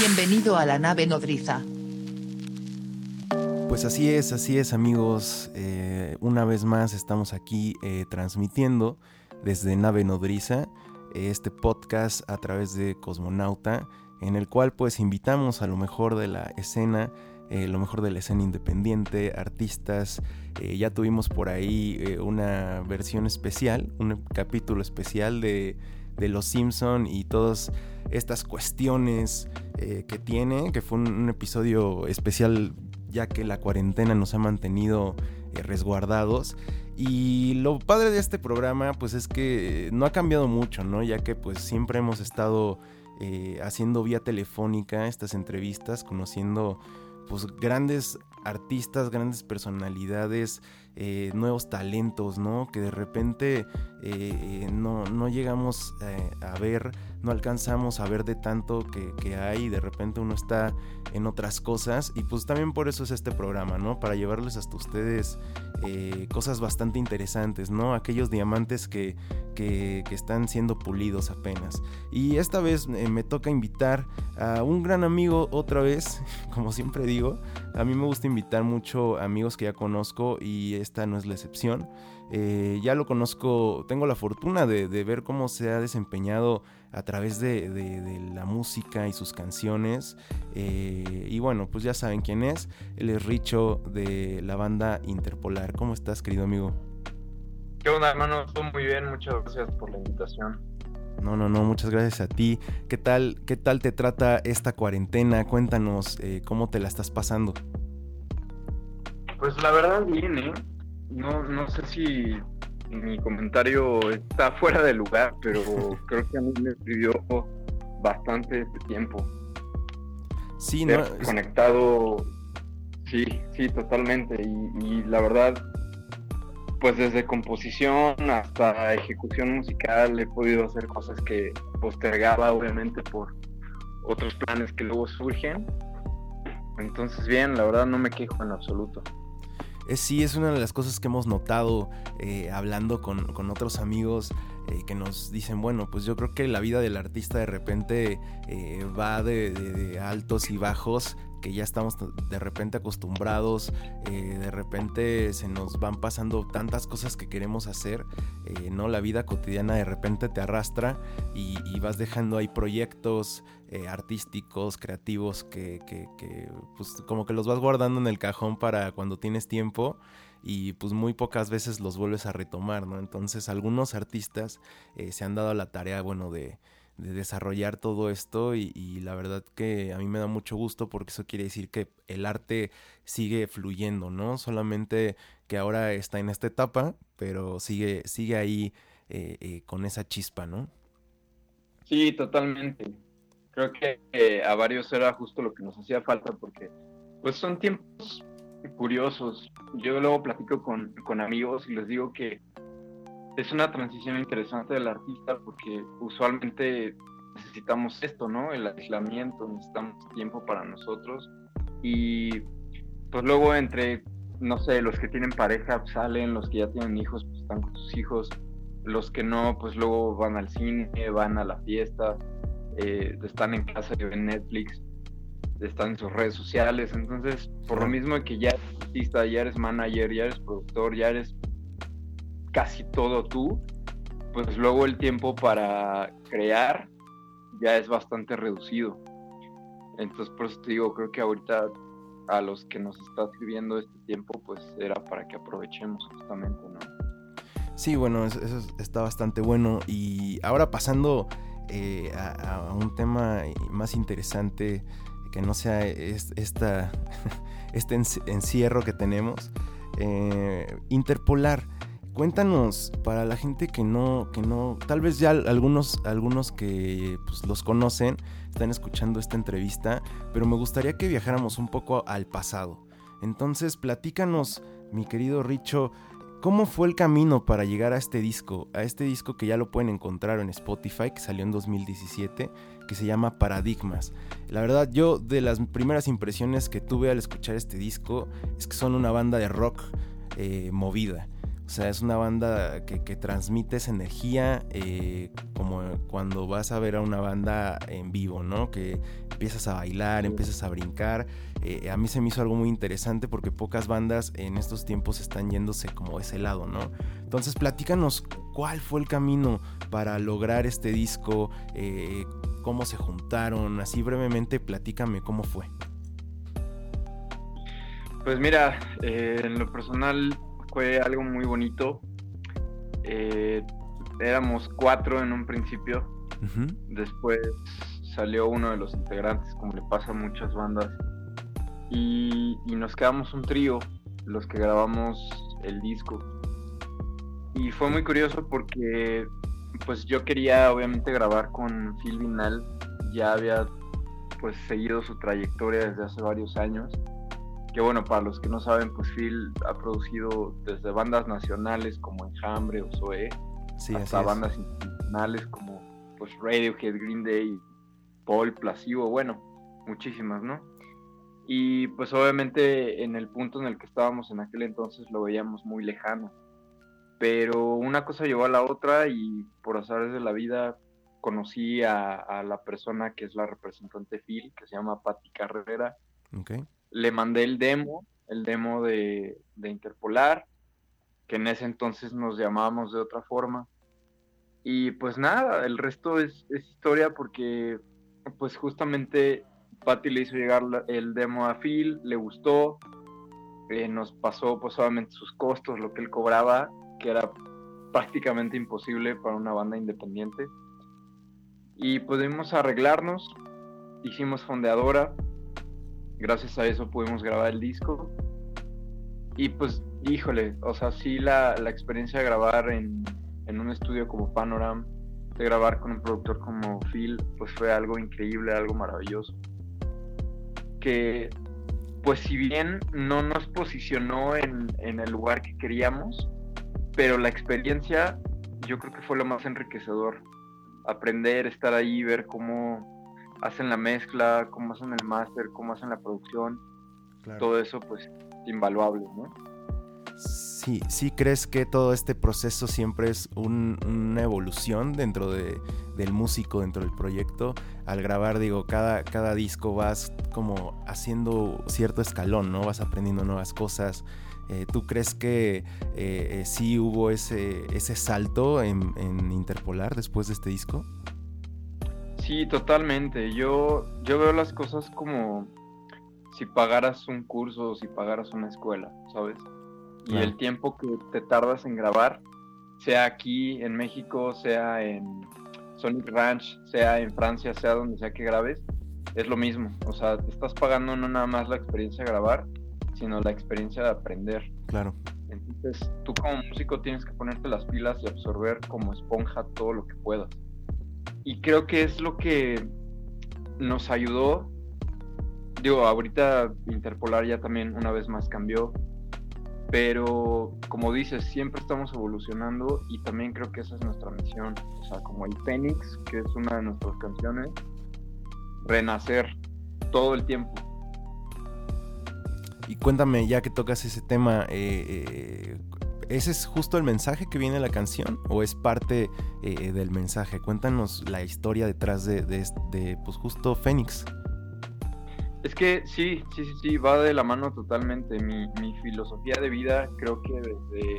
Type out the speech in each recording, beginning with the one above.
Bienvenido a la nave nodriza. Pues así es, así es amigos. Eh, una vez más estamos aquí eh, transmitiendo desde Nave Nodriza este podcast a través de Cosmonauta en el cual pues invitamos a lo mejor de la escena, eh, lo mejor de la escena independiente, artistas. ya tuvimos por ahí una versión especial, un capítulo especial de, de Los Simpson y todas estas cuestiones que tiene, que fue un episodio especial ya que la cuarentena nos ha mantenido eh, resguardados. Y lo padre de este programa, pues es que no ha cambiado mucho, ¿no? Ya que pues siempre hemos estado eh, haciendo vía telefónica estas entrevistas, conociendo pues grandes artistas, grandes personalidades, eh, nuevos talentos, ¿no? Que de repente no, no, llegamos a ver no alcanzamos a ver de tanto que, que, hay, de repente uno está en otras cosas y pues también por eso es este programa, ¿no? Para llevarles hasta ustedes eh, cosas bastante interesantes, ¿no? Aquellos diamantes que, que, están siendo pulidos apenas. Y esta vez eh, me toca invitar a un gran amigo otra vez, como siempre digo, a mí me gusta invitar mucho amigos que ya conozco y esta no es la excepción. Eh, ya lo conozco, tengo la fortuna de, ver cómo se ha desempeñado a través de, la música y sus canciones. Eh, y bueno, pues ya saben quién es. Él es Richo de la banda Interpolar. ¿Cómo estás, querido amigo? ¿Qué onda, hermano? Estoy muy bien, muchas gracias por la invitación. No, no, no, muchas gracias a ti. ¿Qué tal, qué tal te trata esta cuarentena? Cuéntanos eh, cómo te la estás pasando. Pues la verdad bien, ¿eh? No, no sé si mi comentario está fuera de lugar, pero creo que a mí me escribió bastante este tiempo. Sí, ¿no? Conectado, sí, sí, totalmente. Y, la verdad, pues desde composición hasta ejecución musical he podido hacer cosas que postergaba, obviamente, por otros planes que luego surgen. Entonces, bien, la verdad no me quejo en absoluto sí, es una de las cosas que hemos notado eh, hablando con, otros amigos eh, que nos dicen, bueno, pues yo creo que la vida del artista de repente eh, va de, altos y bajos que ya estamos de repente acostumbrados, de repente se nos van pasando tantas cosas que queremos hacer, ¿no? La vida cotidiana de repente te arrastra y, vas dejando ahí proyectos artísticos, creativos, que, pues como que los vas guardando en el cajón para cuando tienes tiempo y pues muy pocas veces los vuelves a retomar, ¿no? Entonces algunos artistas eh, se han dado la tarea, bueno, de, desarrollar todo esto y, la verdad que a mí me da mucho gusto porque eso quiere decir que el arte sigue fluyendo, ¿no? Solamente que ahora está en esta etapa, pero sigue, sigue ahí eh, eh, con esa chispa, ¿no? Sí, totalmente. Creo que a varios era justo lo que nos hacía falta porque pues son tiempos curiosos. Yo luego platico con, con amigos y les digo que es una transición interesante del artista porque usualmente necesitamos esto, ¿no? El aislamiento, necesitamos tiempo para nosotros y pues luego entre, no sé, los que tienen pareja salen, los que ya tienen hijos pues están con sus hijos, los que no pues luego van al cine, van a la fiesta, eh, están en casa y ven Netflix están en sus redes sociales. Entonces, por lo mismo que ya eres artista, ya eres manager, ya eres productor, ya eres casi todo tú, pues luego el tiempo para crear ya es bastante reducido. Entonces, por eso te digo, creo que ahorita a los que nos está sirviendo este tiempo, pues era para que aprovechemos justamente, ¿no? Sí, bueno, eso, está bastante bueno. Y ahora pasando eh, a, un tema más interesante, que no sea esta, este encierro que tenemos. Eh, interpolar. Cuéntanos para la gente que no, que no, tal vez ya algunos, algunos que pues, los conocen están escuchando esta entrevista, pero me gustaría que viajáramos un poco al pasado. Entonces, platícanos, mi querido Richo, ¿Cómo fue el camino para llegar a este disco? A este disco que ya lo pueden encontrar en Spotify, que salió en 2017, que se llama Paradigmas. La verdad, yo de las primeras impresiones que tuve al escuchar este disco es que son una banda de rock eh, movida. O sea, es una banda que, que transmite esa energía eh, como cuando vas a ver a una banda en vivo, ¿no? Que empiezas a bailar, empiezas a brincar. Eh, a mí se me hizo algo muy interesante porque pocas bandas en estos tiempos están yéndose como ese lado, ¿no? Entonces, platícanos cuál fue el camino para lograr este disco, eh, cómo se juntaron, así brevemente platícame cómo fue. Pues mira, en lo personal fue algo muy bonito. Eh, éramos cuatro en un principio. Después salió uno de los integrantes, como le pasa a muchas bandas. Y, nos quedamos un trío, los que grabamos el disco. Y fue muy curioso porque pues yo quería obviamente grabar con Phil Vinal. Ya había pues seguido su trayectoria desde hace varios años que bueno, para los que no saben, pues Phil ha producido desde bandas nacionales como Enjambre o Zoe, hasta bandas internacionales como pues Radiohead, Green Day, Paul, Placebo, bueno, muchísimas, ¿no? Y pues obviamente en el punto en el que estábamos en aquel entonces lo veíamos muy lejano. Pero una cosa llevó a la otra y por azares de la vida conocí a, a la persona que es la representante Phil, que se llama Patti Carrera. Okay le mandé el demo, el demo de, Interpolar, que en ese entonces nos llamábamos de otra forma. Y pues nada, el resto es, historia porque pues justamente Patty le hizo llegar el demo a Phil, le gustó, eh, nos pasó pues solamente sus costos, lo que él cobraba, que era prácticamente imposible para una banda independiente. Y pudimos arreglarnos, hicimos fondeadora, gracias a eso pudimos grabar el disco. Y pues, híjole, o sea, sí la, experiencia de grabar en, un estudio como Panorama, de grabar con un productor como Phil, pues fue algo increíble, algo maravilloso. Que, pues si bien no nos posicionó en, en el lugar que queríamos, pero la experiencia yo creo que fue lo más enriquecedor. Aprender, estar ahí, ver cómo hacen la mezcla, cómo hacen el máster, cómo hacen la producción, todo eso pues invaluable, ¿no? Sí, sí crees que todo este proceso siempre es una evolución dentro de, del músico, dentro del proyecto. Al grabar, digo, cada, cada disco vas como haciendo cierto escalón, ¿no? Vas aprendiendo nuevas cosas. Eh, ¿Tú crees que eh, eh, sí hubo ese, ese salto en, en Interpolar después de este disco? Sí, totalmente. Yo, yo veo las cosas como si pagaras un curso o si pagaras una escuela, ¿sabes? Y el tiempo que te tardas en grabar, sea aquí en México, sea en Sonic Ranch, sea en Francia, sea donde sea que grabes, es lo mismo. O sea, te estás pagando no nada más la experiencia de grabar, sino la experiencia de aprender. Claro. Entonces, tú como músico tienes que ponerte las pilas y absorber como esponja todo lo que puedas y creo que es lo que nos ayudó. Digo, ahorita Interpolar ya también una vez más cambió, pero como dices, siempre estamos evolucionando y también creo que esa es nuestra misión. O sea, como el Fénix, que es una de nuestras canciones, renacer todo el tiempo. Y cuéntame, ya que tocas ese tema, eh, eh, ¿Ese es justo el mensaje que viene en la canción o es parte eh, del mensaje? Cuéntanos la historia detrás de, de, pues justo Fénix. Es que sí, sí, sí, sí, va de la mano totalmente. Mi, filosofía de vida, creo que desde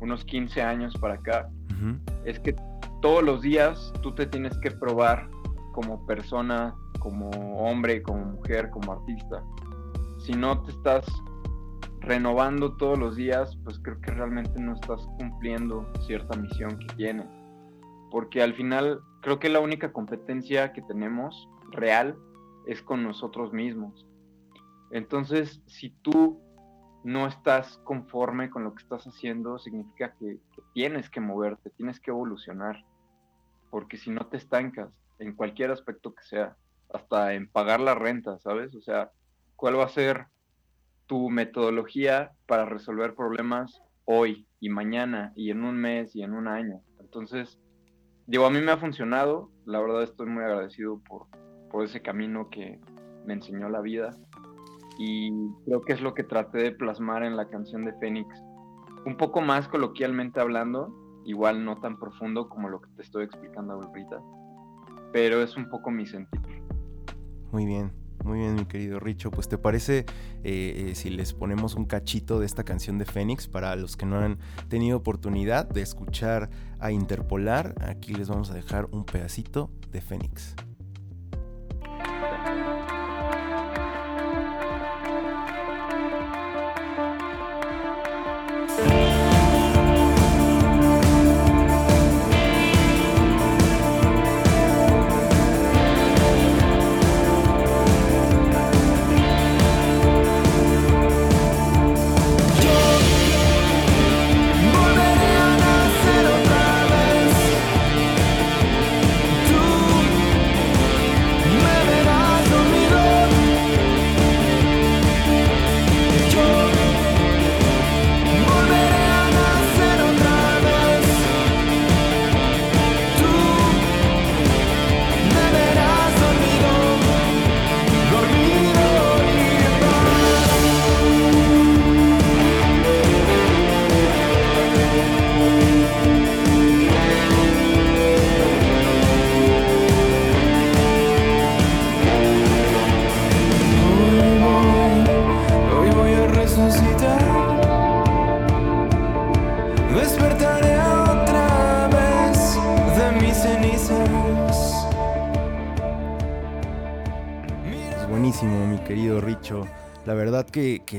unos 15 años para acá, es que todos los días tú te tienes que probar como persona, como hombre, como mujer, como artista. Si no te estás renovando todos los días, pues creo que realmente no estás cumpliendo cierta misión que tienes. Porque al final creo que la única competencia que tenemos real es con nosotros mismos. Entonces, si tú no estás conforme con lo que estás haciendo, significa que, que tienes que moverte, tienes que evolucionar. Porque si no te estancas en cualquier aspecto que sea, hasta en pagar la renta, ¿sabes? O sea, ¿cuál va a ser tu metodología para resolver problemas hoy y mañana y en un mes y en un año. Entonces, digo, a mí me ha funcionado, la verdad estoy muy agradecido por, por ese camino que me enseñó la vida y creo que es lo que traté de plasmar en la canción de Fénix, un poco más coloquialmente hablando, igual no tan profundo como lo que te estoy explicando ahorita, pero es un poco mi sentido. Muy bien, muy bien, mi querido Richo. Pues te parece eh, eh, si les ponemos un cachito de esta canción de Fénix para los que no han tenido oportunidad de escuchar a Interpolar, aquí les vamos a dejar un pedacito de Fénix.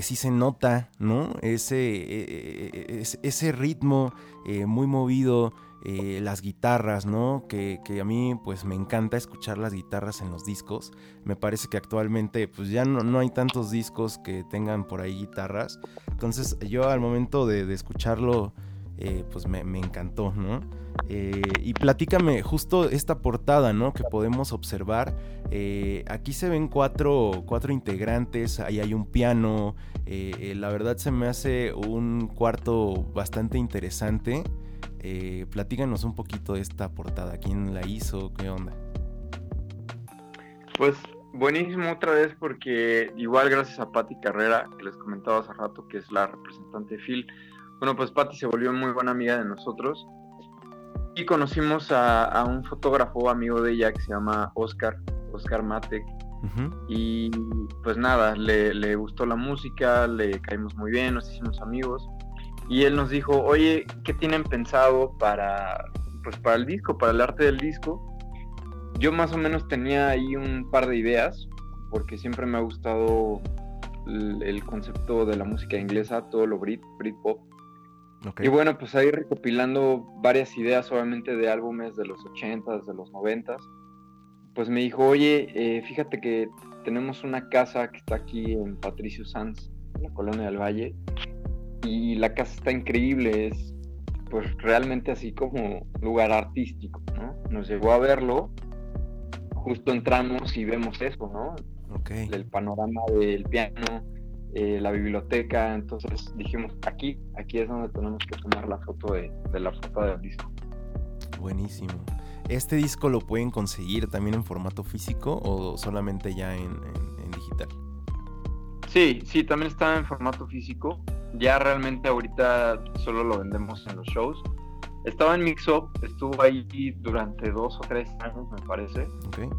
Sí se nota, ¿no? Ese, e, e, e, ese, ritmo eh, muy movido, eh, las guitarras, ¿no? Que, a mí pues me encanta escuchar las guitarras en los discos. Me parece que actualmente pues ya no, hay tantos discos que tengan por ahí guitarras. Entonces yo al momento de, escucharlo eh, pues me, encantó, ¿no? Eh, y platícame justo esta portada, ¿no? Que podemos observar. Eh, aquí se ven cuatro, cuatro, integrantes, ahí hay un piano. La verdad se me hace un cuarto bastante interesante. platícanos un poquito de esta portada. ¿Quién la hizo? ¿Qué onda? Pues buenísimo otra vez porque igual gracias a Patti Carrera, que les comentaba hace rato que es la representante de Phil. Bueno, pues Patti se volvió muy buena amiga de nosotros y conocimos a, un fotógrafo amigo de ella que se llama Oscar, Oscar Matek. Y pues nada, le, gustó la música, le caímos muy bien, nos hicimos amigos. Y él nos dijo, oye, ¿qué tienen pensado para, pues para el disco, para el arte del disco? Yo más o menos tenía ahí un par de ideas, porque siempre me ha gustado el, el concepto de la música inglesa, todo lo Brit, Britpop. Y bueno, pues ahí recopilando varias ideas, obviamente de álbumes de los 80s, de los 90s, pues me dijo, oye, eh, fíjate que tenemos una casa que está aquí en Patricio Sanz, en la colonia del Valle, y la casa está increíble, es pues realmente así como lugar artístico, ¿no? Nos llegó a verlo, justo entramos y vemos eso, ¿no? El panorama del piano, eh, la biblioteca, entonces dijimos, aquí, aquí es donde tenemos que tomar la foto de, la foto del disco. Buenísimo. ¿Este disco lo pueden conseguir también en formato físico o solamente ya en, digital? Sí, sí, también está en formato físico. Ya realmente ahorita solo lo vendemos en los shows. Estaba en Mixup, estuvo ahí durante dos o tres años, me parece.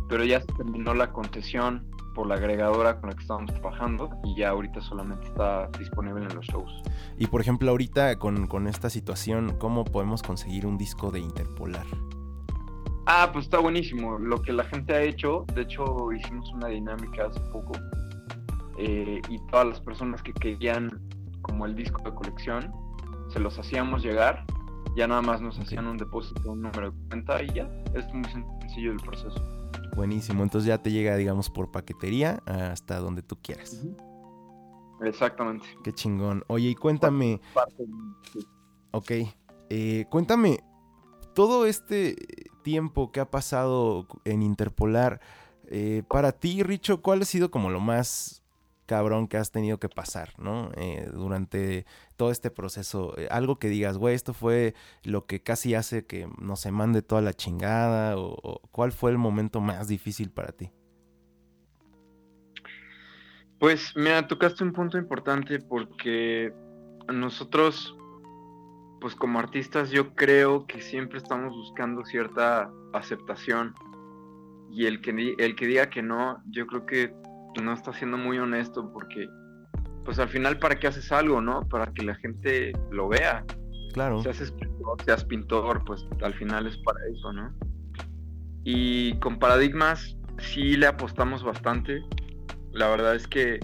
Pero ya se terminó la concesión por la agregadora con la que estábamos trabajando y ya ahorita solamente está disponible en los shows. Y por ejemplo, ahorita con, esta situación, ¿cómo podemos conseguir un disco de Interpolar? Ah, pues está buenísimo. Lo que la gente ha hecho, de hecho hicimos una dinámica hace poco eh, y todas las personas que querían como el disco de colección, se los hacíamos llegar, ya nada más nos hacían un depósito, un número de cuenta y ya, es muy sencillo el proceso. Buenísimo, entonces ya te llega, digamos, por paquetería hasta donde tú quieras. Exactamente. Qué chingón. Oye, y cuéntame. Ok, eh, cuéntame, todo este tiempo que ha pasado en Interpolar, eh, para ti, Richo, ¿cuál ha sido como lo más cabrón que has tenido que pasar, ¿no? Eh, durante todo este proceso. Eh, algo que digas, güey, esto fue lo que casi hace que no se mande toda la chingada, o, cuál fue el momento más difícil para ti. Pues mira, tocaste un punto importante porque nosotros pues como artistas yo creo que siempre estamos buscando cierta aceptación y el que, el que diga que no, yo creo que no está siendo muy honesto porque pues al final para qué haces algo, ¿no? Para que la gente lo vea. Claro. Si haces pintor, seas pintor, pues al final es para eso, ¿no? Y con paradigmas sí le apostamos bastante. La verdad es que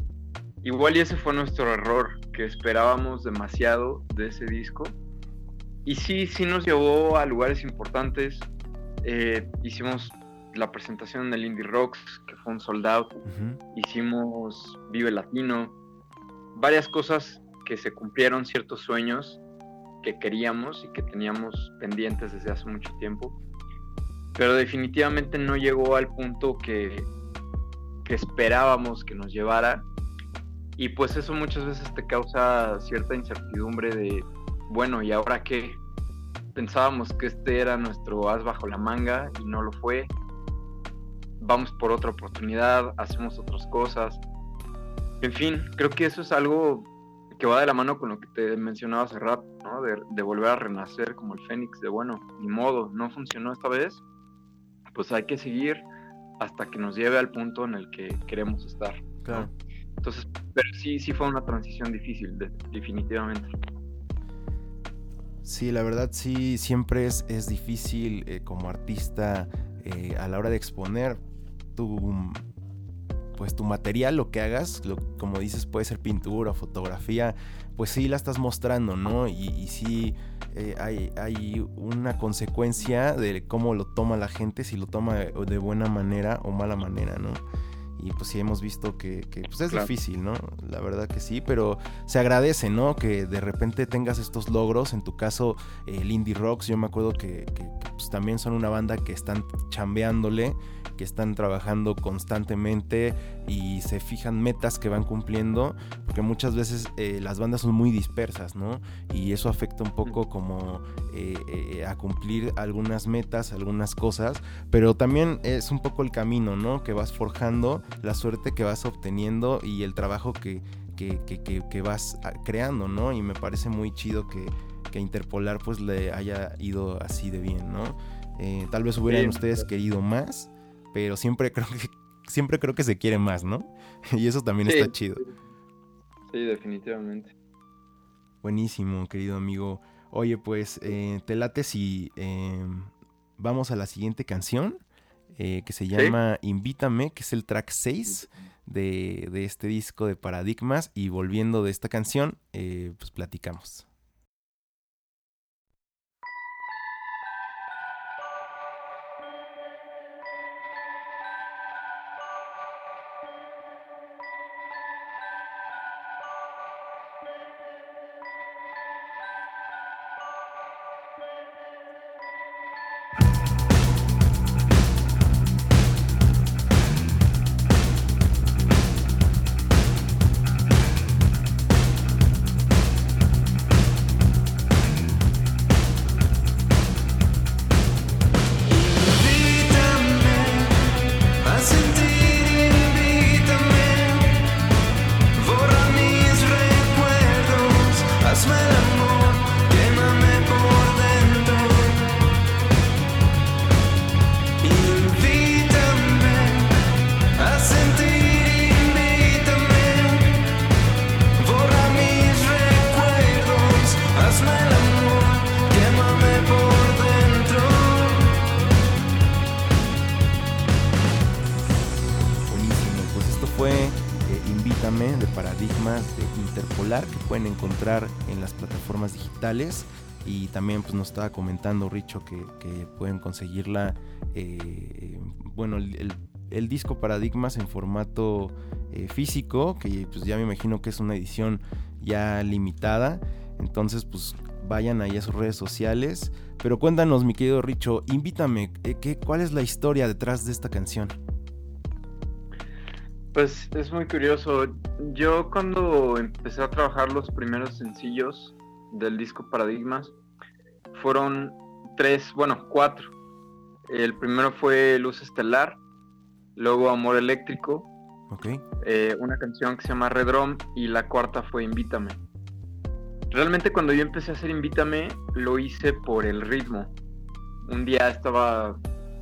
igual y ese fue nuestro error, que esperábamos demasiado de ese disco. Y sí, sí nos llevó a lugares importantes. Eh, hicimos la presentación en el Indie Rocks, que fue un sold out. Hicimos Vive Latino. Varias cosas que se cumplieron, ciertos sueños que queríamos y que teníamos pendientes desde hace mucho tiempo. Pero definitivamente no llegó al punto que, que esperábamos que nos llevara. Y pues eso muchas veces te causa cierta incertidumbre de, bueno, ¿y ahora qué? Pensábamos que este era nuestro as bajo la manga y no lo fue vamos por otra oportunidad, hacemos otras cosas. En fin, creo que eso es algo que va de la mano con lo que te mencionaba hace rato, ¿no? De, volver a renacer como el Fénix, de bueno, ni modo, no funcionó esta vez, pues hay que seguir hasta que nos lleve al punto en el que queremos estar. Claro. Entonces, pero sí, sí fue una transición difícil, definitivamente. Sí, la verdad sí, siempre es, es difícil eh, como artista eh, a la hora de exponer, tu pues tu material, lo que hagas, como dices, puede ser pintura, fotografía, pues sí la estás mostrando, ¿no? Y, y sí eh, hay, hay, una consecuencia de cómo lo toma la gente, si lo toma de buena manera o mala manera, ¿no? Y pues sí hemos visto que, pues es difícil, ¿no? La verdad que sí, pero se agradece, ¿no? Que de repente tengas estos logros. En tu caso, el Indie Rocks, yo me acuerdo que, pues también son una banda que están chambeándole que están trabajando constantemente y se fijan metas que van cumpliendo, porque muchas veces eh, las bandas son muy dispersas, ¿no? Y eso afecta un poco como eh, eh, a cumplir algunas metas, algunas cosas, pero también es un poco el camino, ¿no? Que vas forjando, la suerte que vas obteniendo y el trabajo que, que, vas ah, creando, ¿no? Y me parece muy chido que, que Interpolar pues le haya ido así de bien, ¿no? tal vez hubieran ustedes querido más, pero siempre creo que siempre creo que se quiere más, ¿no? Y eso también está chido. Sí, definitivamente. Buenísimo, querido amigo. Oye, pues eh, te late si em, vamos a la siguiente canción eh, que se llama Invítame, que es el track 6 de, de, este disco de Paradigmas. Y volviendo de esta canción, eh, pues platicamos. En las plataformas digitales. Y también pues nos estaba comentando Richo que, pueden conseguirla eh, bueno el, disco Paradigmas en formato eh, físico que pues ya me imagino que es una edición ya limitada. Entonces pues vayan ahí a sus redes sociales. Pero cuéntanos mi querido Richo invítame eh, ¿qué, cuál es la historia detrás de esta canción pues es muy curioso. Yo cuando empecé a trabajar los primeros sencillos del disco Paradigmas, fueron tres, bueno, cuatro. El primero fue Luz Estelar, luego Amor Eléctrico, okay. Eh, una canción que se llama Redrom y la cuarta fue Invítame. realmente cuando yo empecé a hacer Invítame, lo hice por el ritmo. Un día estaba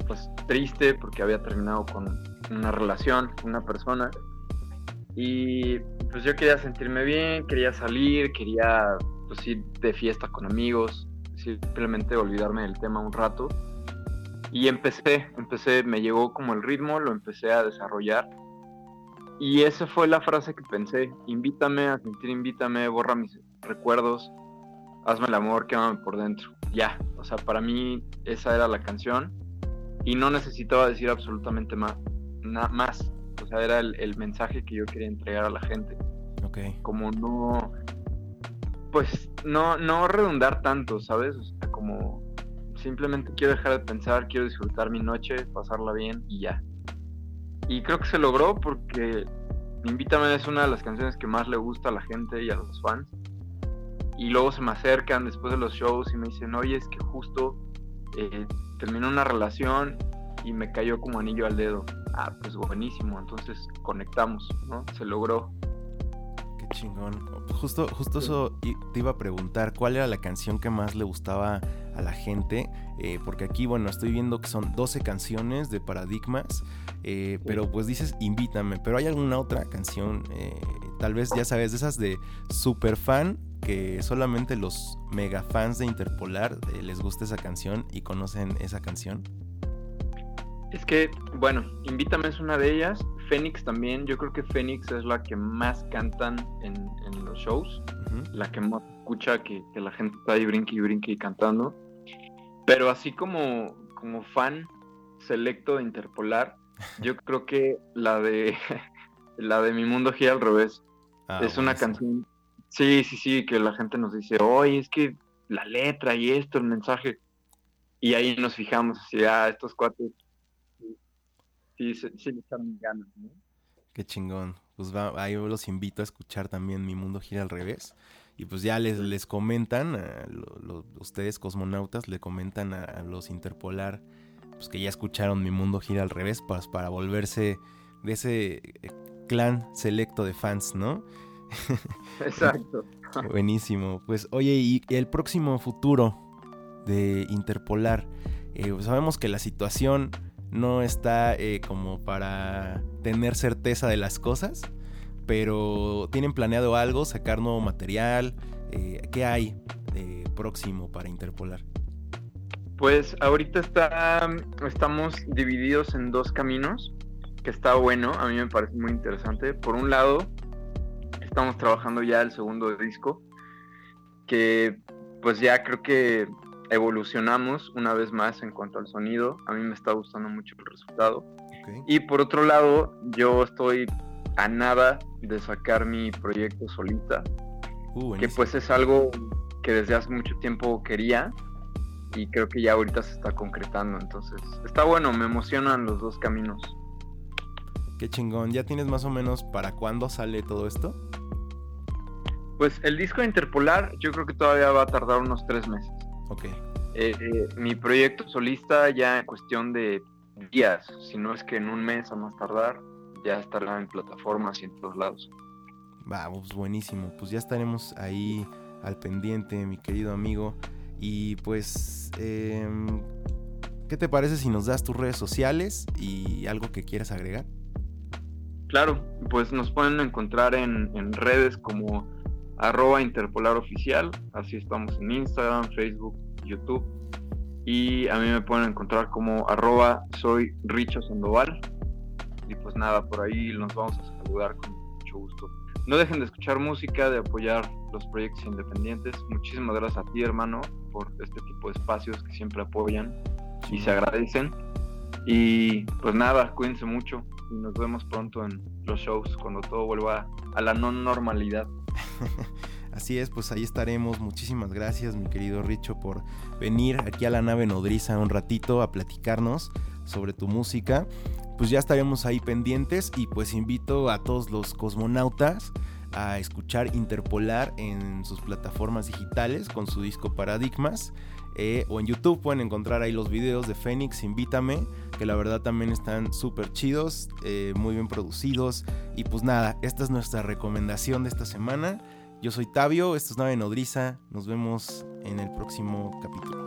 pues triste porque había terminado con una relación una persona y pues yo quería sentirme bien, quería salir, quería pues ir de fiesta con amigos, simplemente olvidarme del tema un rato. Y empecé, empecé, me llegó como el ritmo, lo empecé a desarrollar. Y esa fue la frase que pensé, invítame a sentir, invítame, borra mis recuerdos, hazme el amor, quémame por dentro. Ya, o sea, para mí esa era la canción y no necesitaba decir absolutamente más. Más. O sea, era el, mensaje que yo quería entregar a la gente. Ok. Como no, pues no, no redundar tanto, ¿sabes? O sea, como simplemente quiero dejar de pensar, quiero disfrutar mi noche, pasarla bien y ya. Y creo que se logró porque Invítame es una de las canciones que más le gusta a la gente y a los fans. Y luego se me acercan después de los shows y me dicen, oye, es que justo eh, terminó una relación y me cayó como anillo al dedo. Ah, pues buenísimo, entonces conectamos, ¿no? Se logró chingón. Justo, justo eso te iba a preguntar, ¿cuál era la canción que más le gustaba a la gente? Eh, porque aquí, bueno, estoy viendo que son 12 canciones de Paradigmas, eh, pero pues dices invítame, pero hay alguna otra canción, eh, tal vez ya sabes, de esas de super fan, que solamente los mega fans de Interpolar les gusta esa canción y conocen esa canción. Es que, bueno, Invítame es una de ellas. Fénix también, yo creo que Fénix es la que más cantan en, los shows, la que más escucha que, la gente está ahí brinque y brinque y cantando. Pero así como, como fan selecto de Interpolar, yo creo que la de la de Mi Mundo Gira al Revés ah, es una canción. Sí, sí, sí, que la gente nos dice, oye, es que la letra y esto, el mensaje. Y ahí nos fijamos, así, ah, estos cuatro sí, sí, están ganas, ¿no? Qué chingón. Pues va, ahí los invito a escuchar también Mi Mundo Gira al Revés. Y pues ya les, les comentan, a ustedes cosmonautas, le comentan a, los Interpolar, pues que ya escucharon Mi Mundo Gira al Revés, pues para volverse de ese eh, clan selecto de fans, ¿no? Exacto. Buenísimo. Pues oye, y el próximo futuro de Interpolar, eh, pues, sabemos que la situación no está eh, como para tener certeza de las cosas, pero tienen planeado algo, sacar nuevo material, eh, ¿qué hay próximo para Interpolar? Pues ahorita está, estamos divididos en dos caminos, que está bueno, a mí me parece muy interesante. Por un lado, estamos trabajando ya el segundo disco, que pues ya creo que evolucionamos una vez más en cuanto al sonido. A mí me está gustando mucho el resultado. Y por otro lado, yo estoy a nada de sacar mi proyecto solita, uh, que pues es algo que desde hace mucho tiempo quería y creo que ya ahorita se está concretando. Entonces, está bueno, me emocionan los dos caminos. Qué chingón. ¿Ya tienes más o menos para cuándo sale todo esto? Pues el disco de Interpolar yo creo que todavía va a tardar unos tres meses. Ok. Eh, mi proyecto solista ya en cuestión de días, si no es que en un mes a más tardar, ya estará en plataformas y en todos lados. Vamos, buenísimo. Pues ya estaremos ahí al pendiente, mi querido amigo. Y pues, em, ¿qué te parece si nos das tus redes sociales y algo que quieras agregar? Claro, pues nos pueden encontrar en, en redes como arroba interpolar oficial, así estamos en Instagram, Facebook, YouTube. Y a mí me pueden encontrar como arroba soy Richo Sandoval. Y pues nada, por ahí nos vamos a saludar con mucho gusto. No dejen de escuchar música, de apoyar los proyectos independientes. Muchísimas gracias a ti, hermano, por este tipo de espacios que siempre apoyan y se agradecen. Y pues nada, cuídense mucho y nos vemos pronto en los shows cuando todo vuelva a la no normalidad. Así es, pues ahí estaremos. Muchísimas gracias, mi querido Richo, por venir aquí a la nave nodriza un ratito a platicarnos sobre tu música. Pues ya estaremos ahí pendientes y pues invito a todos los cosmonautas a escuchar Interpolar en sus plataformas digitales con su disco Paradigmas. Eh, o en YouTube pueden encontrar ahí los videos de Fénix, invítame, que la verdad también están súper chidos, eh, muy bien producidos. Y pues nada, esta es nuestra recomendación de esta semana Yo soy Tabio, esto es Nave Nodriza. Nos vemos en el próximo capítulo.